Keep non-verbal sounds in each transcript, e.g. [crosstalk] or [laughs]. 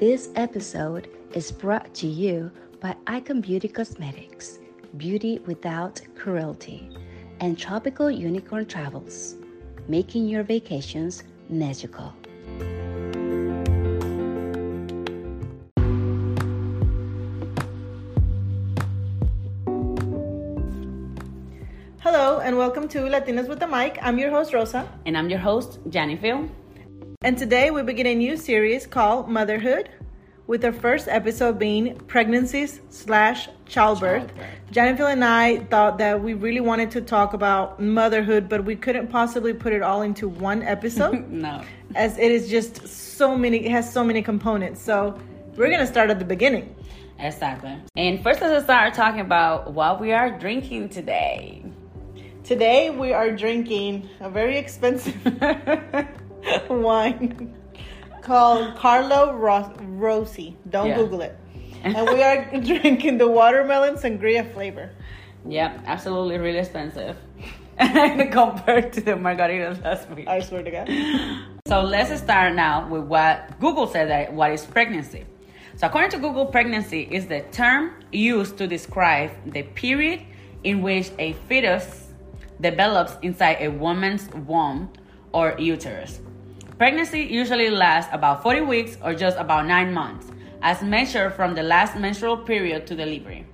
This episode is brought to you by Icon Beauty Cosmetics, beauty without cruelty, and Tropical Unicorn Travels, making your vacations magical. Hello and welcome to Latinas with the Mic. I'm your host Rosa, And I'm your host, Phil. And today we begin a new series called Motherhood, with our first episode being pregnancies slash childbirth. Jennifer and I thought that we really wanted to talk about motherhood, but we couldn't possibly put it all into one episode, [laughs] No. as it is just so many. It has so many components. So we're gonna start at the beginning. Exactly. And first, let's start talking about what we are drinking today. Today we are drinking a very expensive [laughs] [laughs] wine called Carlo Ro- Rossi. Don't Yeah. Google it. And we are [laughs] drinking the watermelon sangria flavor. Yep, absolutely really expensive [laughs] compared to the margaritas last week. I swear to God. So let's start now with what Google said that what is pregnancy. So according to Google, pregnancy is the term used to describe the period in which a fetus develops inside a woman's womb or uterus. Pregnancy usually lasts about 40 weeks or just about 9 months, as measured from the last menstrual period to delivery.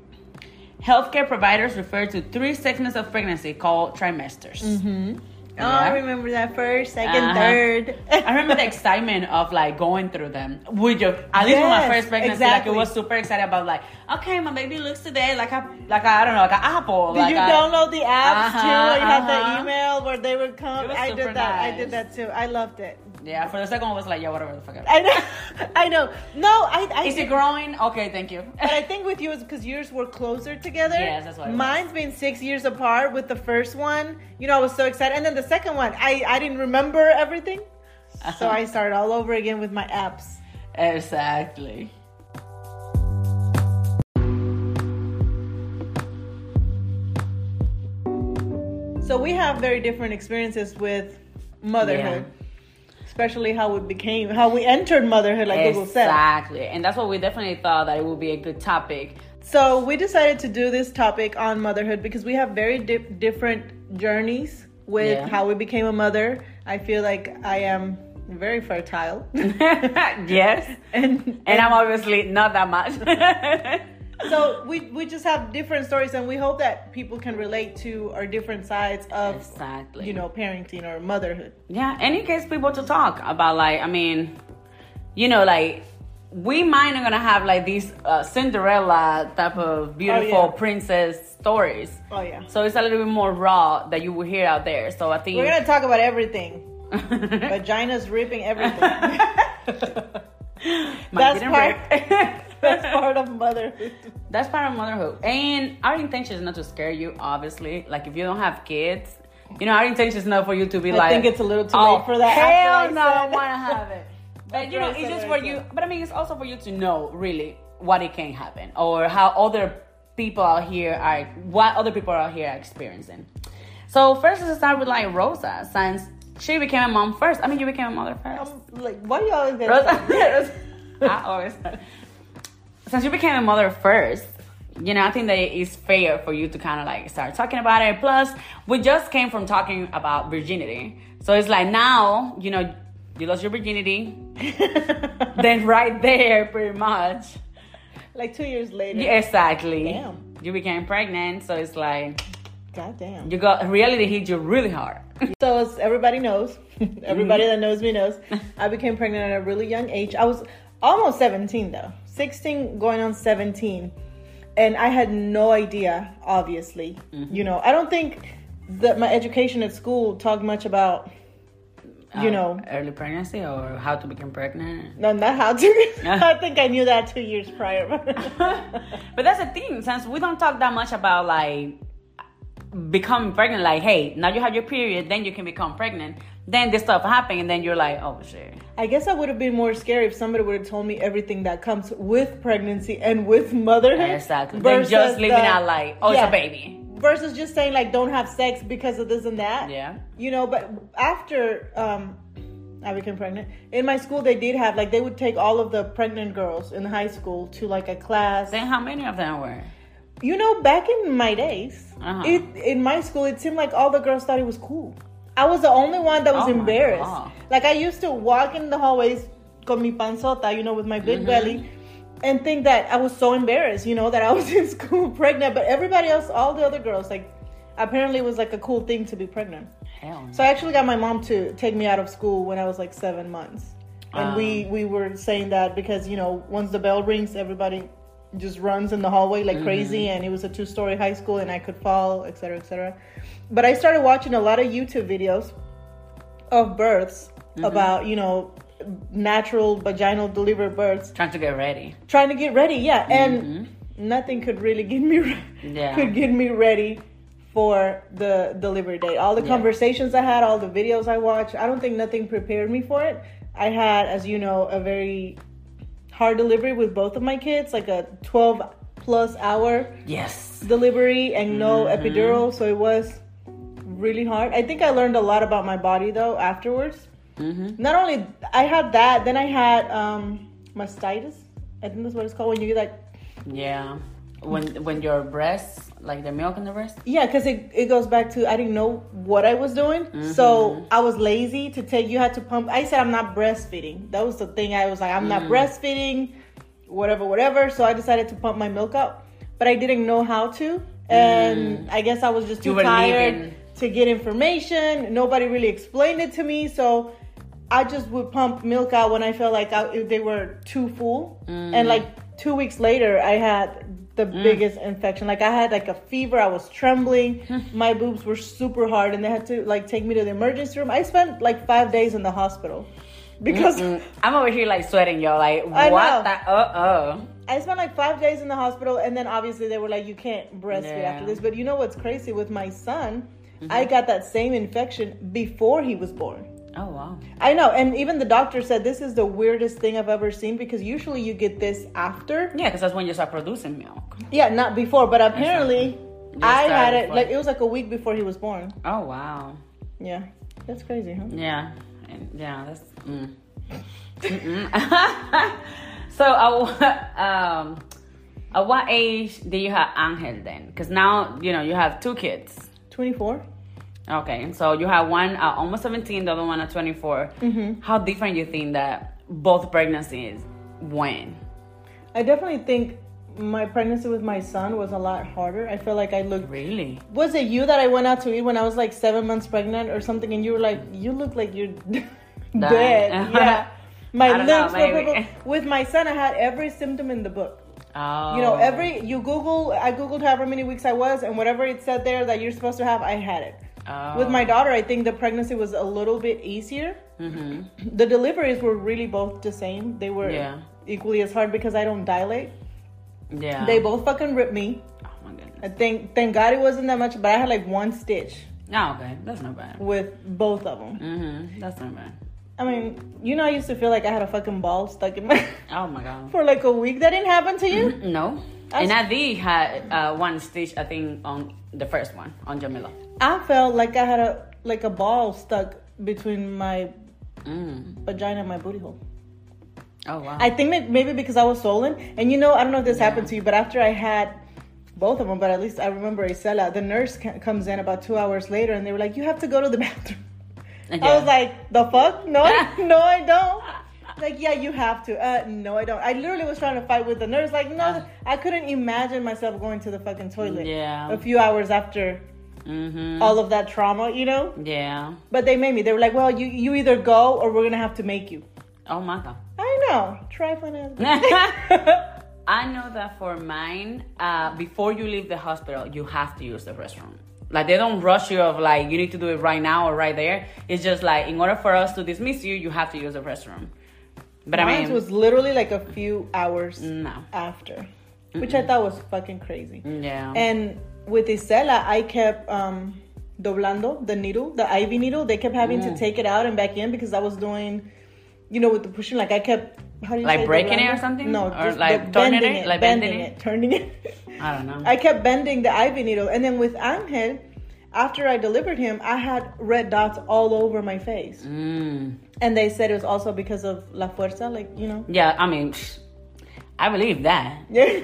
Healthcare providers refer to three segments of pregnancy called trimesters. Oh, I remember that first, 2nd Uh-huh. third. I remember the excitement of like going through them with your at least with my first pregnancy. exactly. Like it was super excited about like, okay, my baby looks today like a like a, I don't know like an apple. Did like you a- download the apps too? Uh-huh, You had the uh-huh. email where they would come. I did that. I did that too. I loved it. Yeah, for the second one was like, yeah, whatever the fuck. I know. [laughs] I know. No, I. I Is it growing? Okay, thank you. But I think with you is because yours were closer together. Yes, that's what it was. Mine's been six years apart with the first one. You know, I was so excited. And then the second one, I, I didn't remember everything. So I [laughs] started all over again with my apps. exactly. So we have very different experiences with motherhood. Especially how we became, how we entered motherhood, like Google said. Exactly, and that's what we definitely thought that it would be a good topic. So we decided to do this topic on motherhood because we have very di- different journeys with Yeah. how we became a mother. I feel like I am very fertile. [laughs] yes, [laughs] and and I'm obviously not that much. [laughs] so we we just have different stories and we hope that people can relate to our different sides of exactly. you know parenting or motherhood Yeah, and it gets people to talk about like I mean, you know, like we might not gonna have like these uh, Cinderella type of beautiful Oh, yeah. princess stories. oh yeah So it's a little bit more raw that you will hear out there. So I think we're gonna talk about everything [laughs] vagina's ripping everything [laughs] [laughs] that's part. [laughs] that's part of motherhood That's part of motherhood. And our intention is not to scare you, obviously. Like if you don't have kids, you know, our intention is not for you to be I like I think it's a little too oh, late for that Hell no, I I want to have it. But you know, it's just for you. But I mean, it's also for you to know really what it can happen or how other people out here are, what other people out here are experiencing. So first, let's start with like Rosa, since she became a mom first. I mean, you became a mother first. I'm like why you always get Rosa, [laughs] I always since you became a mother first, you know, I think that it's fair for you to kind of like start talking about it. Plus, we just came from talking about virginity, so it's like now, you know, you lost your virginity. [laughs] then right there, pretty much, like two years later yeah, exactly. Damn. You became pregnant, so it's like god damn you got reality hit you really hard. [laughs] So as everybody knows, [laughs] everybody mm-hmm. that knows me knows, I became pregnant at a really young age. I was almost 17 though, 16 going on 17. And I had no idea, obviously. You know, I don't think that my education at school talked much about, you Uh, know, early pregnancy or how to become pregnant. no, not how to. [laughs] I think I knew that two years prior. [laughs] but that's the thing, since we don't talk that much about like becoming pregnant, like, hey, now you have your period, then you can become pregnant. Then this stuff happen, and then you're like, oh shit. I guess I would have been more scary if somebody would have told me everything that comes with pregnancy and with motherhood. Exactly. Then versus just leaving the- out like, oh, Yeah. it's a baby. versus just saying like don't have sex because of this and that. Yeah. You know, but after um I became pregnant. In my school, they did have like they would take all of the pregnant girls in high school to like a class. Then how many of them were? You know, back in my days, Uh-huh. it in my school, it seemed like all the girls thought it was cool. I was the only one that was Oh embarrassed. Like I used to walk in the hallways con mi panzota, you know, with my Mm-hmm. big belly, and think that I was so embarrassed, you know, that I was [laughs] in school pregnant. But everybody else, all the other girls, like apparently it was like a cool thing to be pregnant. Hell. So I actually got my mom to take me out of school when I was like seven months, and we Um. we were saying that because you know once the bell rings, everybody just runs in the hallway like mm-hmm. crazy, and it was a two story high school, and I could fall, etc., etc. But I started watching a lot of YouTube videos of births mm-hmm. about you know natural vaginal delivered births, Trying to get ready. trying to get ready. Yeah, and mm-hmm. nothing could really get me re- Yeah. could get me ready for the delivery day. All the Yeah. conversations I had, all the videos I watched, I don't think nothing prepared me for it. I had, as you know, a very hard delivery with both of my kids, like a 12 plus hour Yes. delivery and no Mm-hmm. epidural, so it was really hard. I think I learned a lot about my body though afterwards. Mm-hmm. Not only I had that, then I had um mastitis. I think that's what it's called when you get like Yeah. When when your breasts, like the milk in the breast. yeah, because it, it goes back to I didn't know what I was doing, Mm-hmm. so I was lazy to take. You had to pump. I said I'm not breastfeeding. That was the thing. I was like I'm Mm. not breastfeeding, whatever, whatever. So I decided to pump my milk out, but I didn't know how to, and I guess I was just Mm. Too tired leaving. to get information. Nobody really explained it to me, so I just would pump milk out when I felt like I, if they were too full. Mm. And like two weeks later, I had the biggest infection. Like I had like a fever. I was trembling. [laughs] My boobs were super hard, and they had to like take me to the emergency room. I spent like five days in the hospital because I'm over here like sweating, yo. Like I what the? Uh uh. I spent like five days in the hospital, and then obviously they were like, "You can't breastfeed Yeah. after this." But you know what's crazy with my son? Mm-hmm. I got that same infection before he was born. Oh wow. I know, and even the doctor said this is the weirdest thing I've ever seen because usually you get this after. Yeah, because that's when you start producing milk. Yeah, not before, but apparently I had it before. like it was like a week before he was born. Oh wow. Yeah, that's crazy, huh? Yeah, and yeah, that's. Mm. [laughs] So, uh, um, at what age did you have Angel then? Because now you know you have two kids. Twenty four. Okay, so you have one at almost 17, the other one at 24. Mm-hmm. How different you think that both pregnancies went? I definitely think my pregnancy with my son was a lot harder. I feel like I looked. Really? Was it you that I went out to eat when I was like seven months pregnant or something, and you were like, "You look like you're [laughs] dead." yeah. [laughs] My know, lips were purple. With my son, I had every symptom in the book. Oh. You know, every you Google, I googled however many weeks I was, and whatever it said there that you're supposed to have, I had it. Oh. With my daughter, I think the pregnancy was a little bit easier. Mm-hmm. The deliveries were really both the same. They were Yeah. equally as hard because I don't dilate. Yeah. They both fucking ripped me. Oh my goodness. I think, thank God it wasn't that much, but I had like one stitch Oh, okay. That's not bad. with both of them. Mm-hmm. That's not bad. I mean, you know, I used to feel like I had a fucking ball stuck in my Oh my god. [laughs] for like a week. That didn't happen to you? No. And I did had uh, one stitch, I think, on the first one on Jamila. I felt like I had a like a ball stuck between my Mm. vagina and my booty hole. Oh wow. I think maybe because I was swollen, and you know, I don't know if this happened to you, but after I had both of them, but at least I remember Isela, the nurse ca- comes in about two hours later, and they were like, "You have to go to the [laughs] bathroom." I was like, "The fuck? No, [laughs] no, I don't." [laughs] Like, yeah, you have to. Uh, no, I don't. I literally was trying to fight with the nurse. Like, no, I couldn't imagine myself going to the fucking toilet. Yeah. A few hours after mm-hmm. all of that trauma, you know. Yeah. But they made me. They were like, "Well, you you either go or we're gonna have to make you." Oh my god. I know, trifling as. [laughs] I know that for mine, uh, before you leave the hospital, you have to use the restroom. Like they don't rush you of like you need to do it right now or right there. It's just like in order for us to dismiss you, you have to use the restroom. But I Mine mean, was literally like a few hours no, after, which I thought was fucking crazy. yeah, And with Isela, I kept um, doblando the needle, the IV needle. They kept having Mm. to take it out and back in because I was doing, you know, with the pushing. Like I kept, how do you say, Like breaking it or something? No, Or just like turning it? it, Like bending bending it, turning it. [laughs] I don't know. I kept bending the IV needle, and then with Angel, after I delivered him, I had red dots all over my face. Mm. And they said it was also because of La Fuerza, like, you know. Yeah, I mean, I believe that. Yeah.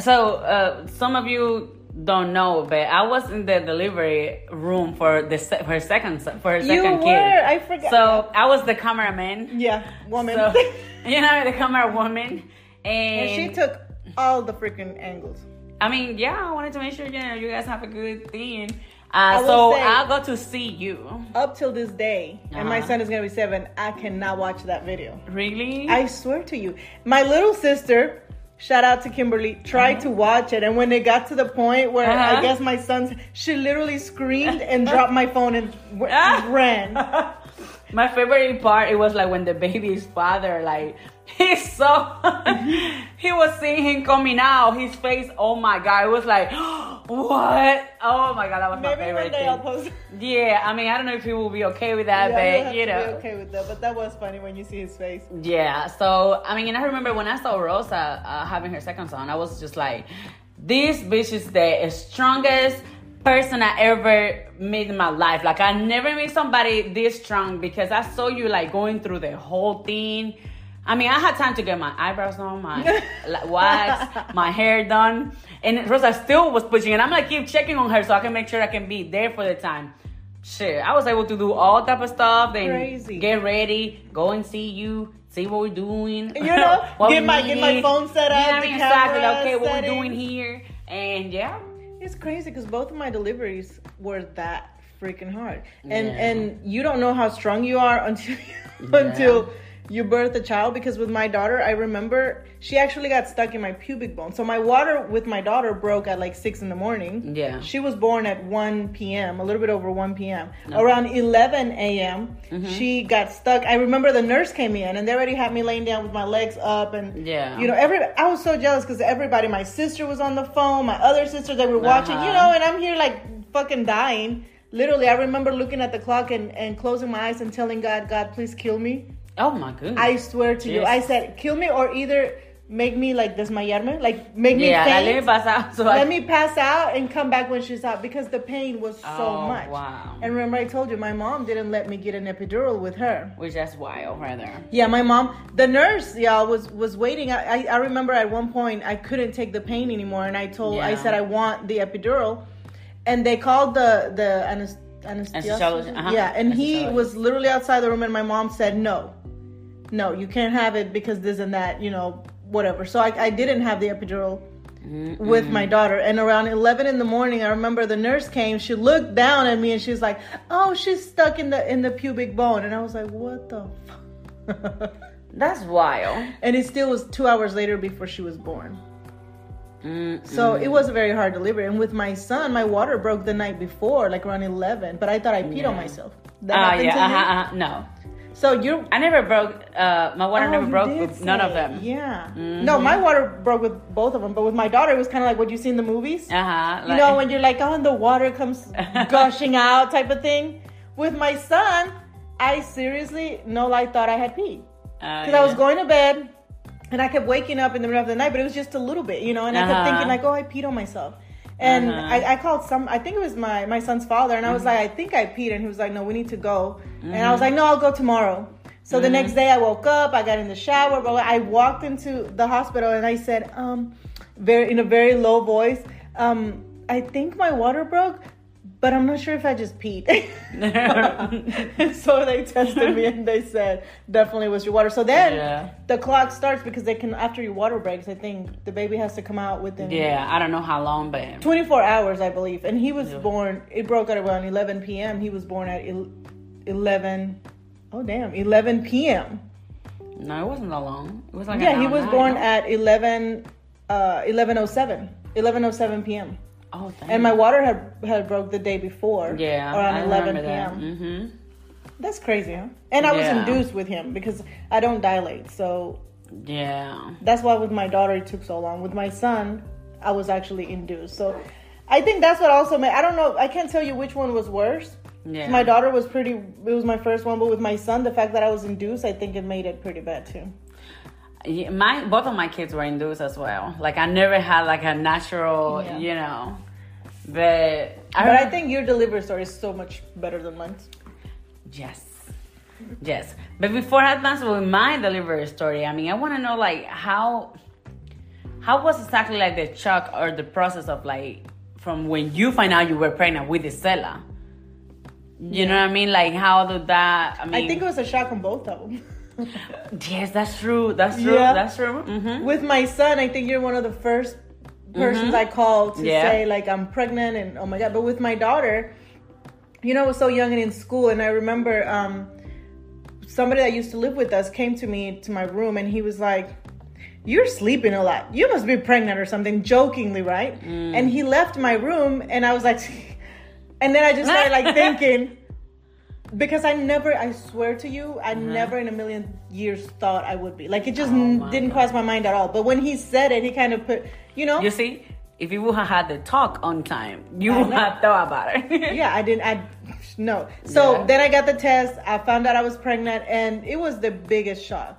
So uh, some of you don't know, but I was in the delivery room for the se- for her second for her You second were, kid. I forgot. So I was the cameraman. Yeah, woman. So [laughs] you know the camera woman, and, and she took all the freaking angles. I mean, yeah, I wanted to make sure you know you guys have a good thing. Uh, will so say- I got to see you. Up till this day, and my Uh-huh. son is gonna be seven, I cannot watch that video. Really? I swear to you. My little sister, shout out to Kimberly, tried to watch it, and when it got to the point where Uh-huh. I guess my son's, she literally screamed and [laughs] dropped my phone and w- Ah. ran. [laughs] My favorite part it was like when the baby's father like [laughs] he saw he was seeing him coming out, his face, oh my god, it was like [gasps] what? Oh my god, that was my Maybe favorite one day thing. I'll post. Yeah, I mean I don't know if he will be okay with that, Yeah, but you know. be okay with that. But that was funny when you see his face. Yeah, so I mean, and I remember when I saw Rosa uh, having her second son, I was just like, this bitch is the strongest person I ever met in my life. Like, I never met somebody this strong because I saw you like going through the whole thing. I mean, I had time to get my eyebrows done, my [laughs] wax, my hair done, and Rosa still was pushing, and I'm like, keep checking on her so I can make sure I can be there for the time. Shit, I was able to do all type of stuff, then Crazy. get ready, go and see you, see what we're doing. You know, [laughs] get my- get my phone set You know up, what I mean? Exactly. Okay, what we're doing here, and yeah, It's crazy because both of my deliveries were that freaking hard, and Yeah. and you don't know how strong you are until [laughs] until you birth a child. Because with my daughter, I remember she actually got stuck in my pubic bone. So my water with my daughter broke at like six in the morning. Yeah. she was born at one p.m. a little bit over one p.m. Around eleven a.m. Mm-hmm. she got stuck. I remember the nurse came in and they already had me laying down with my legs up and Yeah. you know every I was so jealous because everybody, my sister was on the phone, my other sister they were watching, you Uh-huh. know, and I'm here like fucking dying. Literally, I remember looking at the clock and, and closing my eyes and telling God, God, please kill me. Oh my goodness. I swear to you, I said, kill me or either make me like desmayarme, like make me yeah, like, let me pass out. So I, Let me pass out and come back when she's out because the pain was so Oh, much. wow. And remember, I told you my mom didn't let me get an epidural with her. which that's wild right there. Yeah, my mom, the nurse, y'all was was waiting. I, I I remember at one point I couldn't take the pain anymore, and I told I said I want the epidural, and they called the the anes- anesthesiologist. Anesthesiologist, uh-huh. Yeah, and he was literally outside the room, and my mom said no, no, you can't have it because this and that, you know, whatever. So I I didn't have the epidural. With my daughter, and around eleven in the morning, I remember the nurse came. She looked down at me and she was like, "Oh, she's stuck in the in the pubic bone," and I was like, "What the?" Fuck? [laughs] That's wild. and it still was two hours later before she was born. Mm, So it was a very hard delivery. And with my son, my water broke the night before, like around eleven. But I thought I peed on myself. That happened yeah, uh-huh, uh-huh. no. So you're. I never broke. Uh, my water Oh, never broke with none of them. Yeah. Mm-hmm. No, my water broke with both of them, but with my daughter, it was kind of like what you see in the movies. Uh huh. you know, when you're like, oh, and the water comes [laughs] gushing out, type of thing. With my son, I seriously, no lie, thought I had peed. because I was going to bed and I kept waking up in the middle of the night, but it was just a little bit, you know. And I kept Uh-huh. thinking like, oh, I peed on myself. And Uh-huh. I, I called some. I think it was my my son's father, and I was like, I think I peed, and he was like, No, we need to go. And I was like, No, I'll go tomorrow. So the next day, I woke up, I got in the shower, but I walked into the hospital, and I said, um, very in a very low voice, um, I think my water broke. But I'm not sure if I just peed. [laughs] [laughs] So they tested me and they said definitely was your water. So then Yeah. the clock starts because they can after your water breaks. I think the baby has to come out within yeah, I don't know how long, but 24 hours, I believe. And he was born. It broke at around 11 p.m. He was born at 11. Oh damn, 11 p.m. no, it wasn't that long. It was like Yeah, he was born at 11. Uh, 1107. 1107 p.m. Oh, thank And my water had had broke the day before. yeah, around I 11 remember that. p.m. Mm-hmm. That's crazy, huh? And I was induced with him because I don't dilate. So Yeah. that's why with my daughter it took so long. With my son, I was actually induced. So I think that's what also made. I don't know. I can't tell you which one was worse. Yeah. My daughter was pretty. It was my first one, but with my son, the fact that I was induced, I think it made it pretty bad too. Yeah, my both of my kids were induced as well. Like I never had like a natural, Yeah. you know. But but I think your delivery story is so much better than mine. Yes. Yes. But before I advance with my delivery story, I mean, I want to know like how how was exactly like the shock or the process of like from when you find out you were pregnant with Isela. You know what I mean? Like how did that? I mean, I think it was a shock on both of them. [laughs] yes, that's true. That's true. Yeah. That's true. hmm With my son, I think you're one of the first persons I called to Mm-hmm. Yeah. say like I'm pregnant and oh my god. But with my daughter, you know, I was so young and in school, and I remember um, somebody that used to live with us came to me to my room, and he was like, "You're sleeping a lot. You must be pregnant or something," jokingly, right? Mm. And he left my room, and I was like, [laughs] and then I just started like [laughs] thinking. Because I never, I swear to you, I never in a million years thought I would be. Like it just. Oh didn't God. cross my mind at all. But when he said it, he kind of put, you know, You see, if you would have had the talk on time, you would have thought about it. [laughs] yeah, I didn't. I no. So Yeah. then I got the test. I found out I was pregnant, and it was the biggest shock.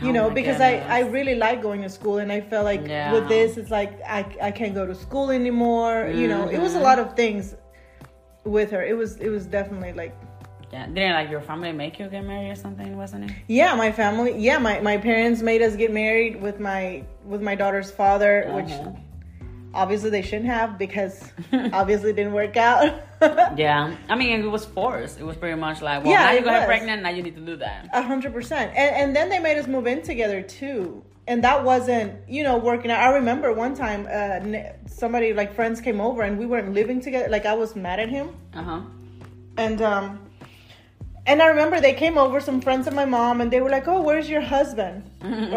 You Oh know, because I goodness. I really like going to school, and I felt like Yeah. with this, it's like I I can't go to school anymore. You know, it was a Mm-hmm. lot of things with her. It was it was definitely like yeah, didn't like your family make you get married or something, wasn't it? yeah, my family. Yeah, my my parents made us get married with my with my daughter's father, which Uh-huh. obviously they shouldn't have because [laughs] obviously it didn't work out. [laughs] Yeah, I mean, it was forced. It was pretty much like, well, Yeah, now you got pregnant, now you need to do that. A hundred percent. And and then they made us move in together too. And that wasn't, you know, working out. I remember one time, uh, somebody like friends came over and we weren't living together. Like I was mad at him, Uh huh. and um, and I remember they came over, some friends of my mom, and they were like, "Oh, where's your husband?"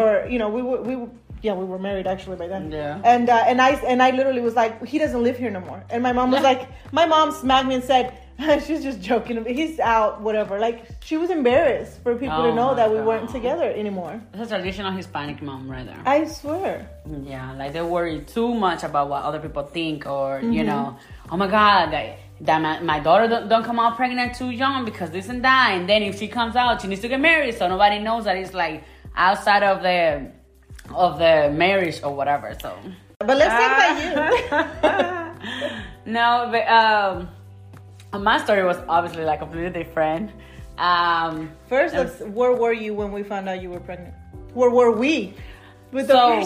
or you know, we were we were, yeah, we were married actually by then. Yeah. And uh, and I and I literally was like, "He doesn't live here no more." And my mom was like, my mom smacked me and said. [laughs] She's just joking. He's out, whatever. Like she was embarrassed for people Oh to know that we weren't together anymore. That's a traditional Hispanic mom, right there. I swear. Yeah, like they worry too much about what other people think, or Mm-hmm. you know, oh my God, that, that my, my daughter don't, don't come out pregnant too young because this and that, and then if she comes out, she needs to get married, so nobody knows that it's like outside of the of the marriage or whatever. So But let's talk about [laughs] you. no, but um, my story was obviously like completely different. Um, First, let's. Where were you when we found out you were pregnant? Where were we? With So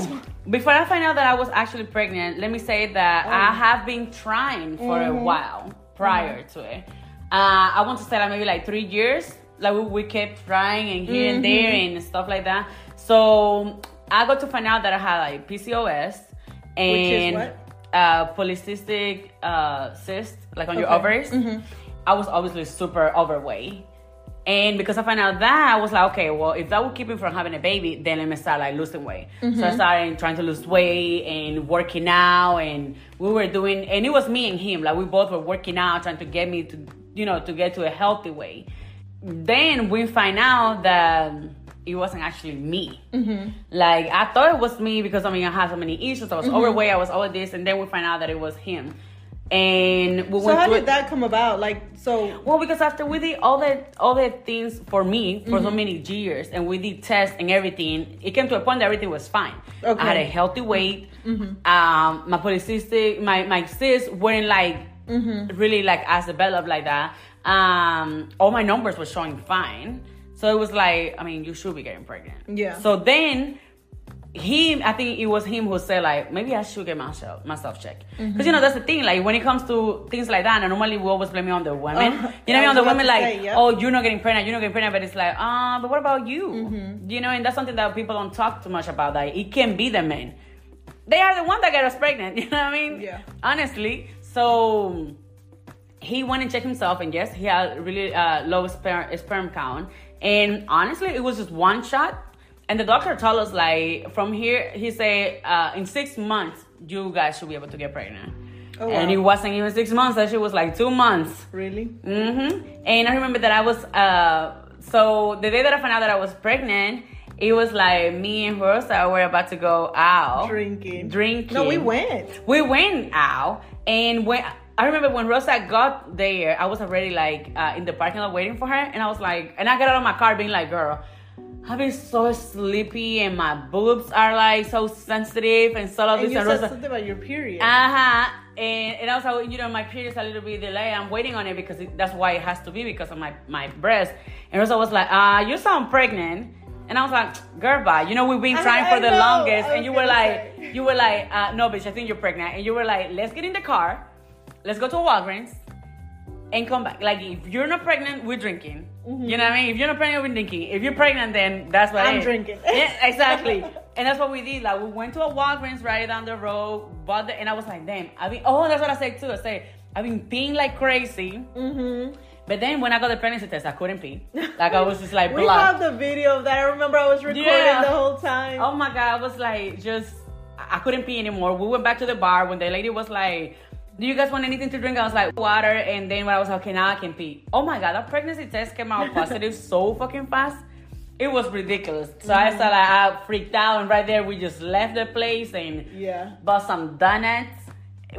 before I find out that I was actually pregnant, let me say that Oh. I have been trying for Mm-hmm. a while prior to it. Uh, I want to say like maybe like three years. Like we, we kept trying and here and there Mm-hmm. and stuff like that. So I got to find out that I had like PCOS and what? Uh, polycystic uh, cyst, like on your Okay. Mm-hmm. ovaries. I was obviously super overweight. And because I found out that, I was like, okay, well, if that would keep me from having a baby, then let me start like losing weight. So I started trying to lose weight and working out, and we were doing, and it was me and him, like we both were working out, trying to get me to, you know, to get to a healthy weight. Then we find out that it wasn't actually me. Like I thought it was me because I mean I had so many issues. I was overweight. I was all of this, and then we find out that it was him. And we So how did it- that come about? Like so. well, because after we did all the all the things for me for Mm-hmm. so many years, and we did tests and everything, it came to a point that everything was fine. Okay. Mm-hmm. I had a healthy weight. Um, my polycystic, my my cysts weren't like Mm-hmm. really like as developed like that. Um, all my numbers were showing fine. So it was like, I mean, you should be getting pregnant. Yeah. So then him, I think it was him who said like, maybe I should get myself myself checked. Because Mm-hmm. you know that's the thing. Like when it comes to things like that, and normally we always blame it on the women. Uh, you know, I on the women like, say, yep. oh, you're not getting pregnant, you're not getting pregnant. But it's like, ah, but what about you? Mm-hmm. You know, and that's something that people don't talk too much about. That it can be the men. They are the one that got us pregnant. [laughs] You know what I mean? Yeah. Honestly, so he went and checked himself, and yes, he had really uh, low sperm, sperm count. And honestly, it was just one shot. And the doctor told us, like, from here, he said, uh, in six months, you guys should be able to get pregnant. Oh, And wow. it wasn't even six months, that shit was like two months. Really? Mm-hmm. And I remember that I was, uh, so the day that I found out that I was pregnant, it was like me and Rosa were about to go out. Drinking. Drinking. No, we went. We went out, and when I remember when Rosa got there, I was already like uh, in the parking lot waiting for her, and I was like, and I got out of my car being like, girl, I've been so sleepy and my boobs are like so sensitive and so And you said something about your period. uh-huh. And, and also, you know, my period's a little bit delayed. I'm waiting on it because it, that's why it has to be because of my, my breast. And Rosa was like, uh, you sound pregnant. And I was like, girl, bye. You know, we've been trying I for the know. longest. And you were like, say. you were like, uh, no, bitch, I think you're pregnant. And you were like, let's get in the car. Let's go to Walgreens and come back. Like, if you're not pregnant, we're drinking. You know what I mean? If you're not pregnant, we're drinking. If you're pregnant, then that's what I'm drinking. Yeah, [laughs] exactly. and that's what we did. Like, we went to a Walgreens right down the road, bought the, and I was like, damn, I mean, oh, that's what I said too. I said, I've been peeing like crazy. mm-hmm. But then when I got the pregnancy test, I couldn't pee. Like, I was just like, We have the video of that. I remember I was recording Yeah. the whole time. Oh my god, I was like just I couldn't pee anymore. We went back to the bar when the lady was like, Do you guys want anything to drink? I was like, water, and then when I was like, okay, now I can pee. Oh my god, that pregnancy test came out positive [laughs] so fucking fast. It was ridiculous. So I started like I freaked out and right there we just left the place and Yeah. bought some donuts.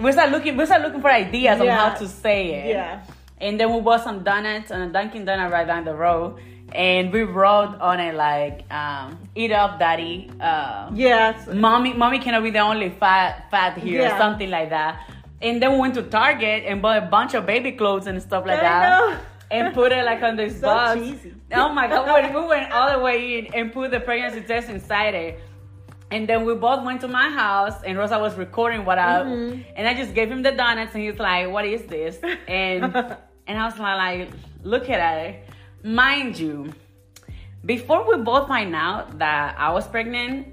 We started looking we started looking for ideas on how to say it. Yeah. And then we bought some donuts and a Dunkin' Donut right down the road. And we wrote on it like, um, eat up, daddy. Uh, Yeah. it's- mommy, mommy cannot be the only fat, fat here, or Yeah. something like that. And then we went to Target and bought a bunch of baby clothes and stuff like I that. know. And put it like on this So box. cheesy. Oh my god, we, we went all the way in and put the pregnancy test inside it. And then we both went to my house, and Rosa was recording what I, Mhm. and I just gave him the donuts, and he's like, "What is this?" [laughs] And and I was like, "Look at it." Mind you, before we both find out that I was pregnant,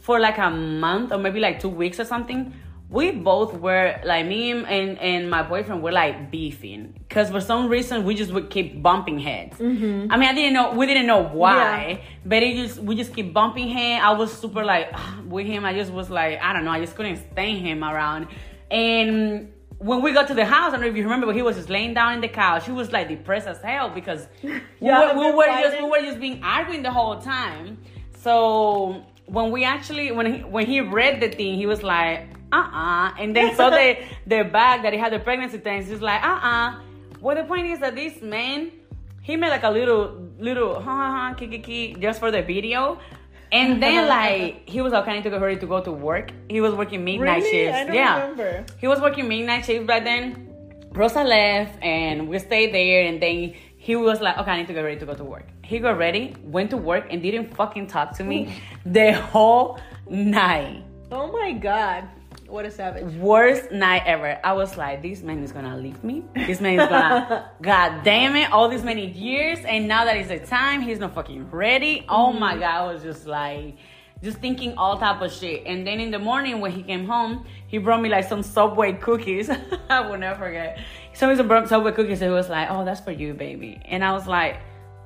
for like a month or maybe like two weeks or something, we both were like me and and my boyfriend were like beefing because for some reason we just would keep bumping heads. I mean, I didn't know we didn't know why, but it just we just keep bumping head. I was super like [sighs] with him. I just was like I don't know. I just couldn't stand him around. And when we got to the house, I don't know if you remember, but he was just laying down in the couch. He was like depressed as hell because [laughs] we Yeah, were, we they're were just we were just being arguing the whole time. So when we actually when he when he read the thing, he was like, uh uh And then saw the [laughs] the bag that he had the pregnancy test. He's like, uh uh Well, the point is that this man he made like a little little ha ha ha ki ki ki just for the video. And then [laughs] like he was like, I need to go hurry to go to work. He was working midnight Really? shifts. I don't yeah. remember. He was working midnight shifts by then. Rosa left and we stayed there and then he was like, okay, I need to get ready to go to work. He got ready, went to work and didn't fucking talk to me [laughs] the whole night. Oh my god. What a savage. Worst night ever. I was like, this man is gonna leave me. This man is gonna, [laughs] god damn it, all these many years and now that is the time, he's not fucking ready. Oh my mm. god, I was just like, just thinking all type of shit. And then in the morning when he came home, he brought me like some Subway cookies. [laughs] I will never forget. He sent me some bro- Subway cookies and he was like, oh, that's for you, baby. And I was like,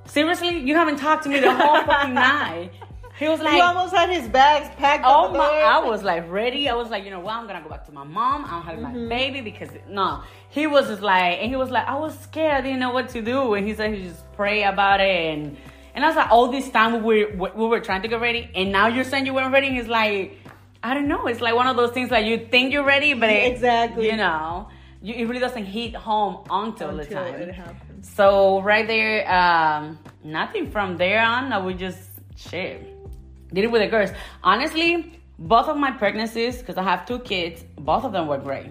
seriously? You haven't talked to me the whole fucking [laughs] night. He was like, he almost had his bags packed. Oh my! there. I was like ready. I was like, you know what? I'm gonna go back to my mom. I'm having Mm-hmm. my baby because no. He was just like, and he was like, I was scared. I didn't know what to do. And he said he just pray about it. And and I was like, all this time we were we were trying to get ready, and now you're saying you weren't ready. And He's like, I don't know. It's like one of those things that you think you're ready, but it, Exactly. you know, you, it really doesn't hit home until, the time. it happens. So right there, um, nothing from there on. I would just shit. Did it with the girls. Honestly, both of my pregnancies, because I have two kids, both of them were great.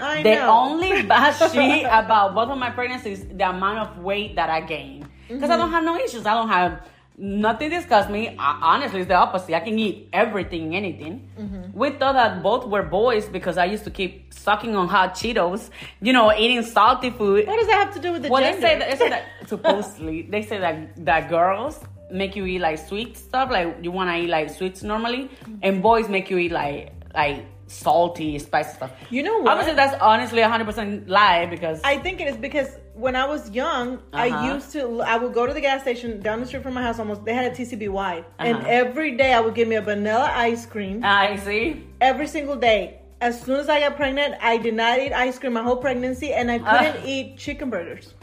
I The know. only bad [laughs] shit about both of my pregnancies, the amount of weight that I gained. Because I mm-hmm. don't have no issues. I don't have nothing disgusts me. I, honestly, it's the opposite. I can eat everything, anything. Mm-hmm. We thought that both were boys because I used to keep sucking on hot Cheetos, you know, eating salty food. What does that have to do with the Well, gender? they say that, they say that [laughs] supposedly they say that that girls make you eat like sweet stuff, like you want to eat like sweets normally, and boys make you eat like like salty, spicy stuff. You know what? Obviously, that's honestly 100% lie because I think it is because when I was young, I Uh-huh. used to. I would go to the gas station down the street from my house. Almost, they had a TCBY, and Uh-huh. every day I would give me a vanilla ice cream I see. every single day. As soon as I got pregnant, I did not eat ice cream my whole pregnancy, and I couldn't Ah. eat chicken burgers.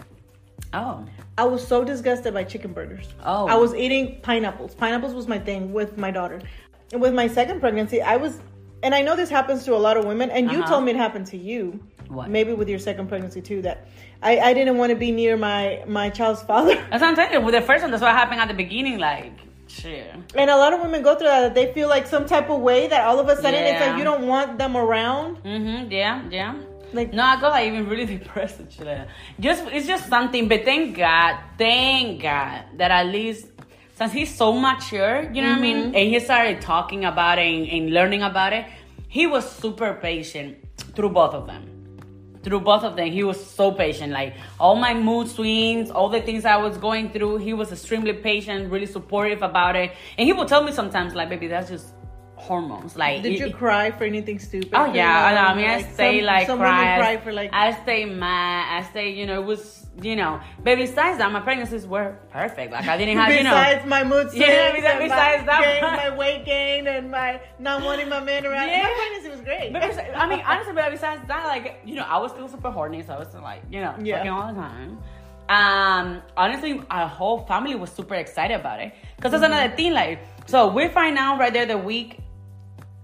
Oh, I was so disgusted by chicken burgers. Oh. I was eating pineapples. Pineapples was my thing with my daughter. And with my second pregnancy, I was and I know this happens to a lot of women, and you Uh-huh. told me it happened to you. What? Maybe with your second pregnancy too. That I, I didn't want to be near my my child's father. [laughs] That's what I'm you. With the first one, that's what happened at the beginning. Like, shit. And a lot of women go through that. that They feel like some type of way that all of a sudden it's like you don't want them around. Mm-hmm. Yeah, yeah. Like No, I got like even really [laughs] depressed shit. Just it's just something, but thank God, thank God that at least since he's so mature, you know what I mean, mm-hmm. and he started talking about it and, and learning about it, he was super patient through both of them. Through both of them, he was so patient. Like all my mood swings, all the things I was going through, he was extremely patient, really supportive about it. And he would tell me sometimes, like, "Baby, that's just hormones." Like, Did it- you cry for anything stupid? Oh yeah, I. I mean, I like, stay some- like some cry. cry for like I stay mad. I stay, you know, it was, you know. But besides that, my pregnancies were perfect. Like I didn't have, you know. besides my mood [laughs] swings, Yeah, besides- besides my, that gain, [laughs] my weight gain and my not wanting my man around. Yeah. My pregnancy was great. But besi- I mean, honestly, but besides that, like, you know, I was still super horny, so I was like, you know, Yeah. fucking all the time. Um, honestly, our whole family was super excited about it because that's another thing. Like, so we find out right there the week,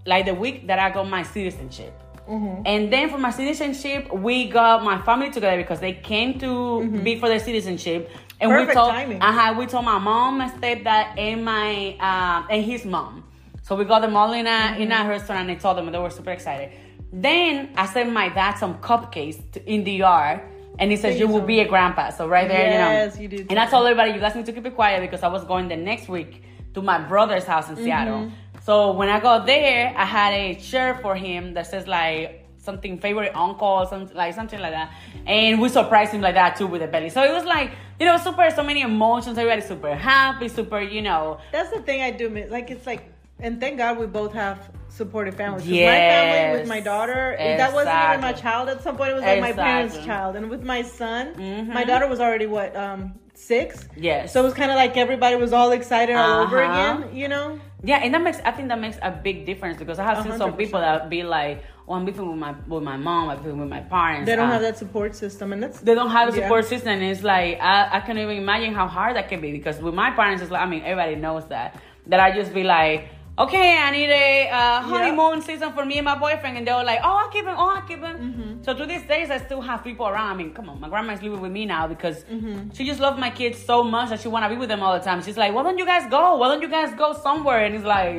like the week that I got my citizenship. And then for my citizenship, we got my family together because they came to be for their citizenship. And we Perfect told, timing. uh-huh, we told my mom, my stepdad, and my um, and his mom. So we got them all in a in a restaurant and I told them and they were super excited. Then I sent my dad some cupcakes to, in the yard, and he says Thank you you will so be a grandpa. So right there, Yes, you know. you did And I told everybody you guys need to keep it quiet because I was going the next week to my brother's house in Seattle. Mm-hmm. So when I got there, I had a shirt for him that says like something favorite uncle, something like something like that. And we surprised him like that too with the belly. So it was like, you know, super so many emotions. Everybody's super happy, super, you know. That's the thing I do miss. Like it's like, and thank God we both have supportive families. 'Cause My family with my daughter, that wasn't even my child at some point. It was like my parents' child, and with my son, Mhm. my daughter was already what um six. Yes. So it was kind of like everybody was all excited all over Uh-huh. again. You know. Yeah, and that makes I think that makes a big difference because I have seen some 100%. people that be like, "Oh, I'm beefing with my with my mom, I'm beefing with my parents." They don't Uh, have that support system, and that's They don't have a Yeah. support system. And it's like I, I can't even imagine how hard that can be because with my parents, it's like I mean everybody knows that that I just be like. Okay, I need a uh, honeymoon season for me and my boyfriend, and they were like, "Oh, I keep him. Oh, I keep him." Mm-hmm. So to these days, I still have people around. I mean, come on, my grandma's living with me now because Mm-hmm. she just loves my kids so much that she want to be with them all the time. She's like, "Why don't you guys go? Why don't you guys go somewhere?" And it's like,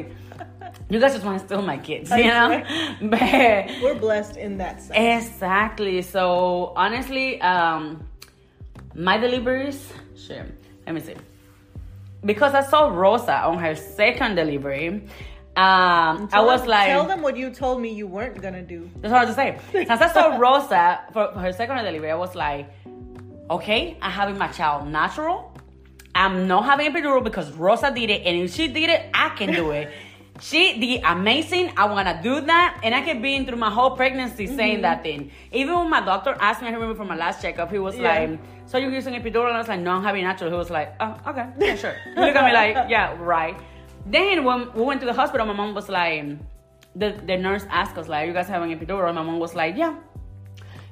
[laughs] you guys just want to steal my kids, you know? [laughs] but we're blessed in that sense. exactly. So honestly, um, my deliveries, sure. Let me see. Because I saw Rosa on her second delivery, um, I was them- like, tell them what you told me you weren't gonna do. that's what I was saying. [laughs] Since I saw Rosa for, for her second delivery, I was like, okay, I'm having my child natural. I'm not having epidural because Rosa did it, and if she did it, I can do it. [laughs] She did amazing. I wanna do that, and I kept being through my whole pregnancy Mm-hmm. saying that thing. Even when my doctor asked me, I remember from my last checkup, he was Yeah. like, "So you're using epidural?" And I was like, "No, I'm having natural." He was like, "Oh, okay, yeah, sure." [laughs] He looked at me like, "Yeah, right." Then when we went to the hospital, my mom was like, the, the nurse asked us like, "You guys having epidural?" And my mom was like, "Yeah."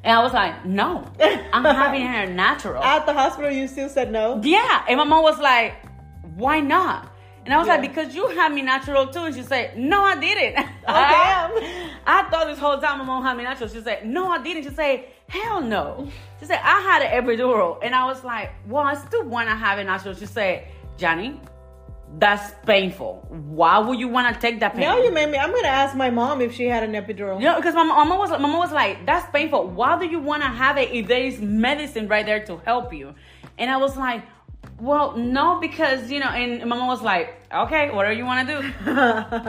And I was like, "No, I'm [laughs] having her natural." At the hospital, you still said no. yeah, and my mom was like, "Why not?" And I was Yeah. like, "Because you had me natural too." And she said, "No, I didn't." Oh, damn. [laughs] I thought this whole time my mom had me natural. She said, "No, I didn't." She said, "Hell no." She said, "I had an epidural," and I was like, "Well, I still want to have it natural." She said, "Jhanny." That's painful. Why would you want to take that pain? Now you made me. I'm gonna ask my mom if she had an epidural. You know, because my, mom was my mom was like, "That's painful. Why do you want to have it if there is medicine right there to help you?" And I was like, "Well, no, because you know." And my mom was like, "Okay, whatever you want to do." [laughs]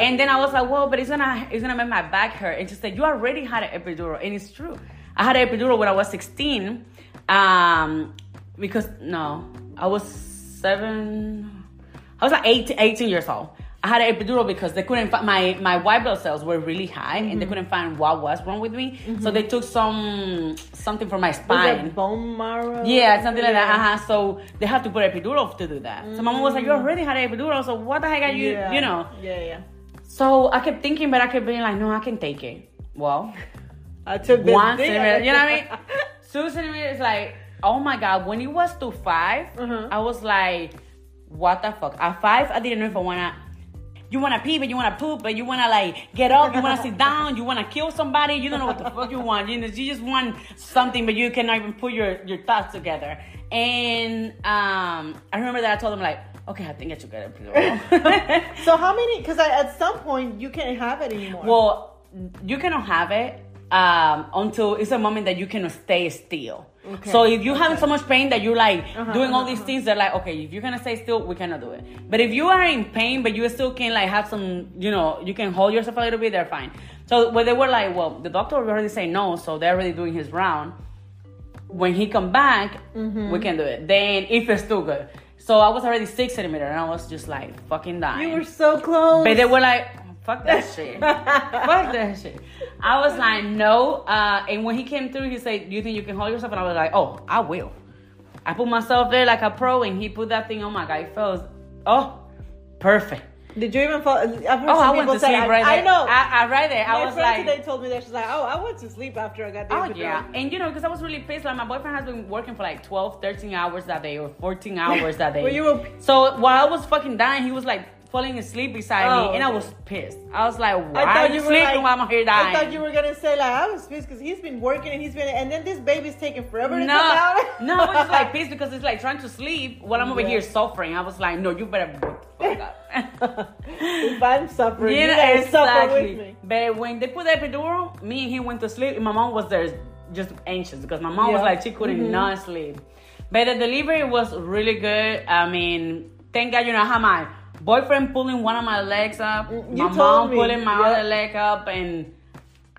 and then I was like, "Well, but it's gonna it's gonna make my back hurt." And she said, "You already had an epidural, and it's true. I had an epidural when I was 16. Um, because no, I was seven. I was like 18, 18 years old. I had an epidural because they couldn't find my my white blood cells were really high and they couldn't find what was wrong with me. So they took some something from my spine. bone marrow? Yeah, something like that. Yeah. Uh-huh. So they had to put epidural to do that. So my mom was like, "You already had an epidural, so what the heck are you? Yeah. You know?" Yeah, yeah. So I kept thinking, but I kept being like, "No, I can take it." Well, [laughs] I took this one thing- centimeter. You know what I mean? [laughs] Two centimeters. Like, oh my god. When it was to 5 Uh-huh. I was like, what the fuck? At five, I didn't know if I wanna. you want to pee, but you want to poop, but you want to like get up, you want to sit down, you want to kill somebody, you don't know what the fuck you want. You know, you just want something, but you cannot even put your your thoughts together. And um, I remember that I told him like, okay, I think I should get a [laughs] so how many? Because at some point you can't have it anymore. Well, you cannot have it um, until it's a moment that you cannot stay still. Okay. So if you're okay. having so much pain that you're like uh-huh, doing all uh-huh, these uh-huh. things, they're like, okay, if you're gonna stay still, we cannot do it. But if you are in pain, but you still can like have some, you know, you can hold yourself a little bit, they're fine. So when they were like, well, the doctor already say no, so they're already doing his round. When he come back, mm-hmm. we can do it. Then if it's still good. So I was already six centimeter, and I was just like fucking dying. You were so close. But they were like, Fuck that [laughs] shit. Fuck that shit. I was like, no. Uh, and when he came through, he said, Do you think you can hold yourself? And I was like, Oh, I will. I put myself there like a pro, and he put that thing on my guy. It felt, oh, perfect. Did you even fall? I've heard oh, some I went to sleep right I, there. I know. I, I right there. My I was like, today told me that she's like, oh, I went to sleep after I got there. Oh yeah, and you know, because I was really pissed. Like my boyfriend has been working for like 12, 13 hours that day, or 14 hours that [laughs] day. well, you were... So while I was fucking dying, he was like falling asleep beside oh, me, and I was pissed. I was like, "Why are you, you sleeping like, while I'm here dying?" I thought you were gonna say like, "I was pissed because he's been working and he's been," and then this baby's taking forever to no, come out. no, I was just like [laughs] pissed because it's like trying to sleep while I'm over yeah. here suffering. I was like, "No, you better wake up." [laughs] if I'm suffering, yeah, you exactly. suffer with me. But when they put the epidural, me and him went to sleep, and my mom was there just anxious because my mom yeah. was like she couldn't mm-hmm. not sleep. But the delivery was really good. I mean, thank God you know how my boyfriend pulling one of my legs up, you my mom me. pulling my yep. other leg up, and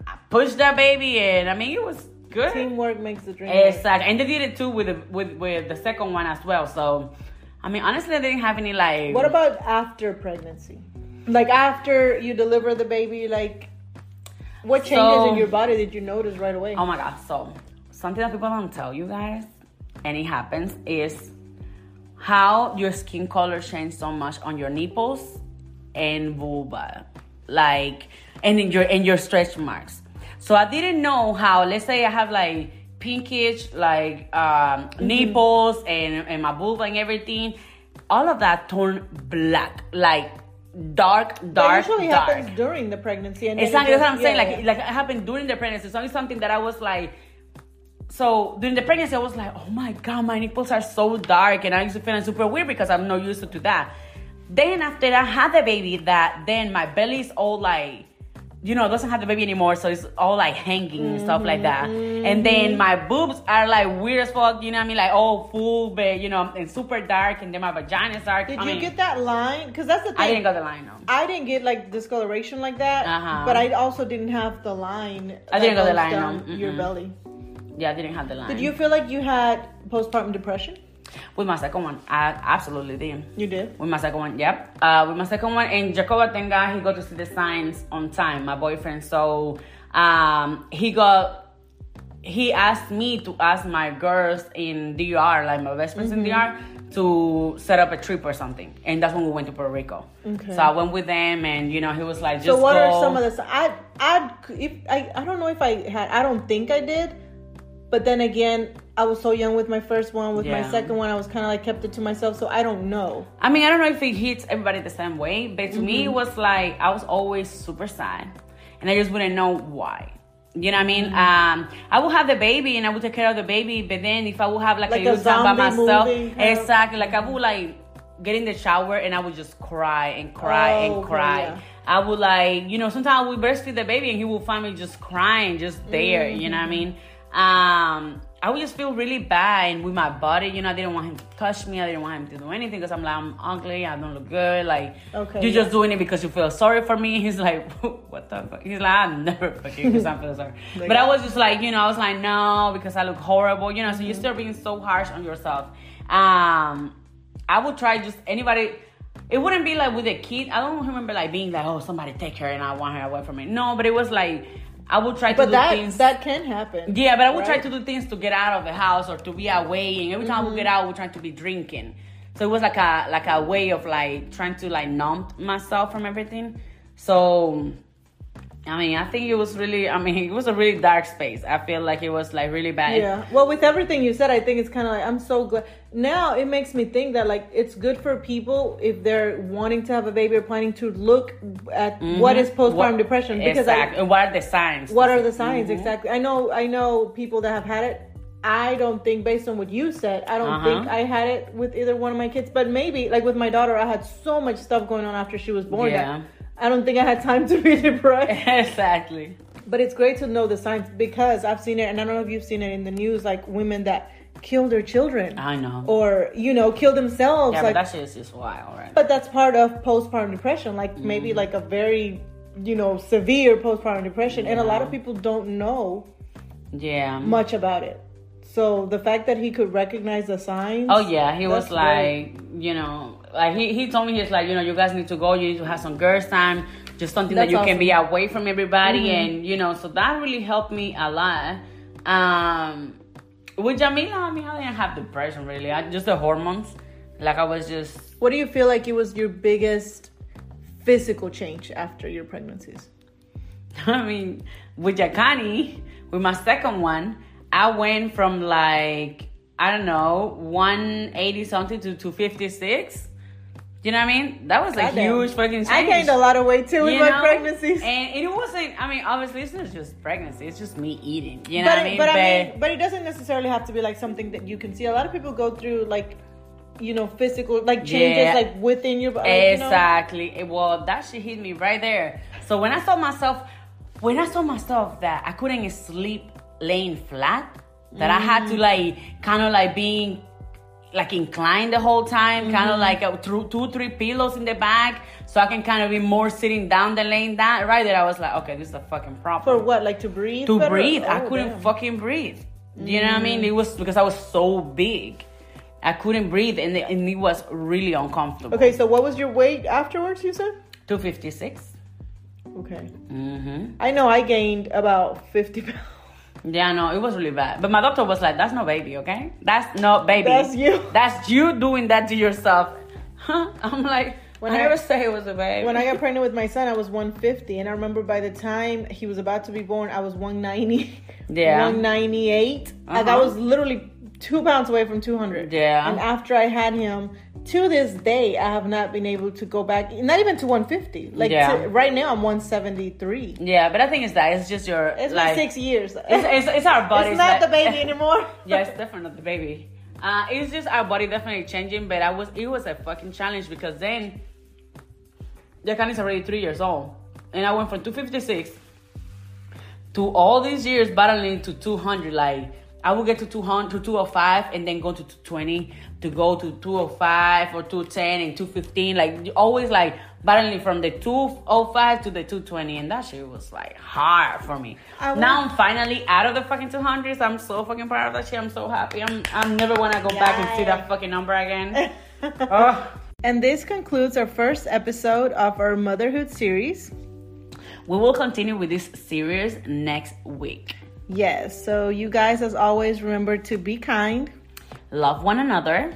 I pushed that baby in. I mean, it was good. Teamwork makes the dream. Exactly, and they did it too with the, with with the second one as well. So, I mean, honestly, I didn't have any like. What about after pregnancy? Like after you deliver the baby, like what changes so, in your body did you notice right away? Oh my god! So something that people don't tell you guys, and it happens is how your skin color changed so much on your nipples and vulva, like and in your and your stretch marks. So I didn't know how. Let's say I have like pinkish like um, mm-hmm. nipples and and my vulva and everything. All of that turned black, like dark, dark. That usually dark. happens during the pregnancy. And exactly, that's what I'm saying. Yeah. Like, like it happened during the pregnancy. So it's something that I was like so during the pregnancy, I was like, oh my god, my nipples are so dark, and I used to feel super weird because I'm not used to that. Then after I had the baby, that then my belly's all like, you know, doesn't have the baby anymore, so it's all like hanging and stuff like that. And then my boobs are like weird as fuck, you know what I mean? Like all full, but you know, and super dark, and then my vagina's dark. Did I you mean, get that line? Because that's the thing. I didn't get the line. No. I didn't get like discoloration like that, uh-huh. but I also didn't have the line. I didn't get the line. No. Your belly. Yeah, I didn't have the line. Did you feel like you had postpartum depression? With my second one, I absolutely did. You did? With my second one, yep. Uh, with my second one, and Jacoba, thank God, he got to see the signs on time, my boyfriend. So um, he got, he asked me to ask my girls in DR, like my best friends mm-hmm. in DR, to set up a trip or something. And that's when we went to Puerto Rico. Okay. So I went with them, and you know, he was like, So what go. are some of the? I I if I I don't know if I had. I don't think I did but then again, I was so young with my first one. With yeah. my second one, I was kind of like kept it to myself. So I don't know. I mean, I don't know if it hits everybody the same way, but to mm-hmm. me, it was like I was always super sad, and I just wouldn't know why. You know what I mean? Mm-hmm. Um, I would have the baby and I would take care of the baby, but then if I would have like, like a, a time by myself, exactly, like I would like get in the shower and I would just cry and cry oh, and cry. Yeah. I would like, you know, sometimes we breastfeed the baby and he will find me just crying, just there. Mm-hmm. You know what I mean? Um, I would just feel really bad with my body. You know, I didn't want him to touch me. I didn't want him to do anything because I'm like, I'm ugly. I don't look good. Like, okay, you're yeah. just doing it because you feel sorry for me. [laughs] He's like, what the fuck? He's like, I never fucking because I feel sorry. [laughs] but I was just like, you know, I was like, no, because I look horrible. You know, so mm-hmm. you start being so harsh on yourself. Um, I would try just anybody. It wouldn't be like with a kid. I don't remember like being like, oh, somebody take her and I want her away from me. No, but it was like I would try to but do that, things. That can happen. Yeah, but I would right? try to do things to get out of the house or to be away. And every time mm-hmm. we get out, we're trying to be drinking. So it was like a like a way of like trying to like numb myself from everything. So I mean, I think it was really. I mean, [laughs] it was a really dark space. I feel like it was like really bad. Yeah. Well, with everything you said, I think it's kind of like I'm so glad. Now it makes me think that like it's good for people if they're wanting to have a baby or planning to look at what is postpartum Mm-hmm. What- depression because exactly. And what are the signs? what are the signs Mm-hmm. exactly? I know I know people that have had it. I don't think based on what you said, I don't Uh-huh. think I had it with either one of my kids, but maybe like with my daughter, I had so much stuff going on after she was born Yeah. that I don't think I had time to [laughs] be depressed. exactly. But it's great to know the signs because I've seen it, and I don't know if you've seen it in the news, like women that kill their children I know. or you know kill themselves. yeah, like, but that shit is just wild, right? but that's part of postpartum depression, like maybe Mm-hmm. like a very you know severe postpartum depression, and a lot of people don't know yeah. much about it. So the fact that he could recognize the signs. Oh yeah, he was like, you know, like he, he told me he's like, you know, you guys need to go. You need to have some girls time, just something That's that you can be away from everybody, Mm-hmm. and you know, so that really helped me a lot. Um, with Jamila, I mean, I didn't have depression really. I just the hormones. Like I was just, What do you feel like it was your biggest physical change after your pregnancies? [laughs] I mean, with Jakani, with my second one, I went from like I don't know, one eighty something to two fifty six. You know what I mean? That was a Goddamn. huge fucking change. I gained a lot of weight too with my pregnancies. And it wasn't, I mean, obviously, it's not just pregnancy, it's just me eating. You know but, what I mean? but I mean, but it doesn't necessarily have to be like something that you can see. A lot of people go through like, you know, physical like changes Yeah. like within your body. you know? exactly. Well, that shit hit me right there. So when I saw myself, when I saw myself that I couldn't sleep laying flat, that I had Mm. to like kind of like being like inclined the whole time, kind Mm-hmm. of like uh, through two, three pillows in the back, so I can kind of be more sitting down than laying down. Right there, I was like, okay, this is a fucking problem. For what? Like to breathe? to better? breathe. I Oh, couldn't damn. Mm. fucking breathe. You know what I mean? It was because I was so big. I couldn't breathe, and it, and it was really uncomfortable. Okay, so what was your weight afterwards? You said. two fifty six. Okay. Mm-hmm. I know I gained about fifty pounds. Yeah, no, it was really bad. But my doctor was like, "That's no baby, okay? That's not baby. That's you." [laughs] That's you doing that to yourself." [laughs] Huh? I'm like, When I I- never say it was a baby. When I got [laughs] pregnant with my son, I was 150, and I remember by the time he was about to be born, I was 190. Yeah. 198. Like I Uh-huh. was literally two pounds away from 200. Yeah. And after I had him, to this day, I have not been able to go back, not even to 150. Like Yeah. to- right now, I'm 173. yeah, but I think it's that it's just your It's like been six years. It's, it's, it's our body. It's not the baby [laughs] anymore. yeah, it's [laughs] definitely not the baby. Uh, it's just our body definitely changing, but I was it was a fucking challenge because then Jacan is already three years old, and I went from 256 to all these years battling to 200. Like I would get to 200 to 205 and then go to 220 to go to 205 or 210 and 215. Like always like battling from the 205 to the 220, and that shit was like hard for me. Now I'm finally out of the fucking 200s. I'm so fucking proud of that shit. I'm so happy. I'm I'm never wanna go back and see that fucking number again. [laughs] Ugh. And this concludes our first episode of our motherhood series. We will continue with this series next week. Yes, so you guys, as always, remember to be kind. Love one another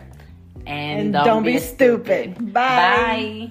and, And don't be stupid. Bye. Bye.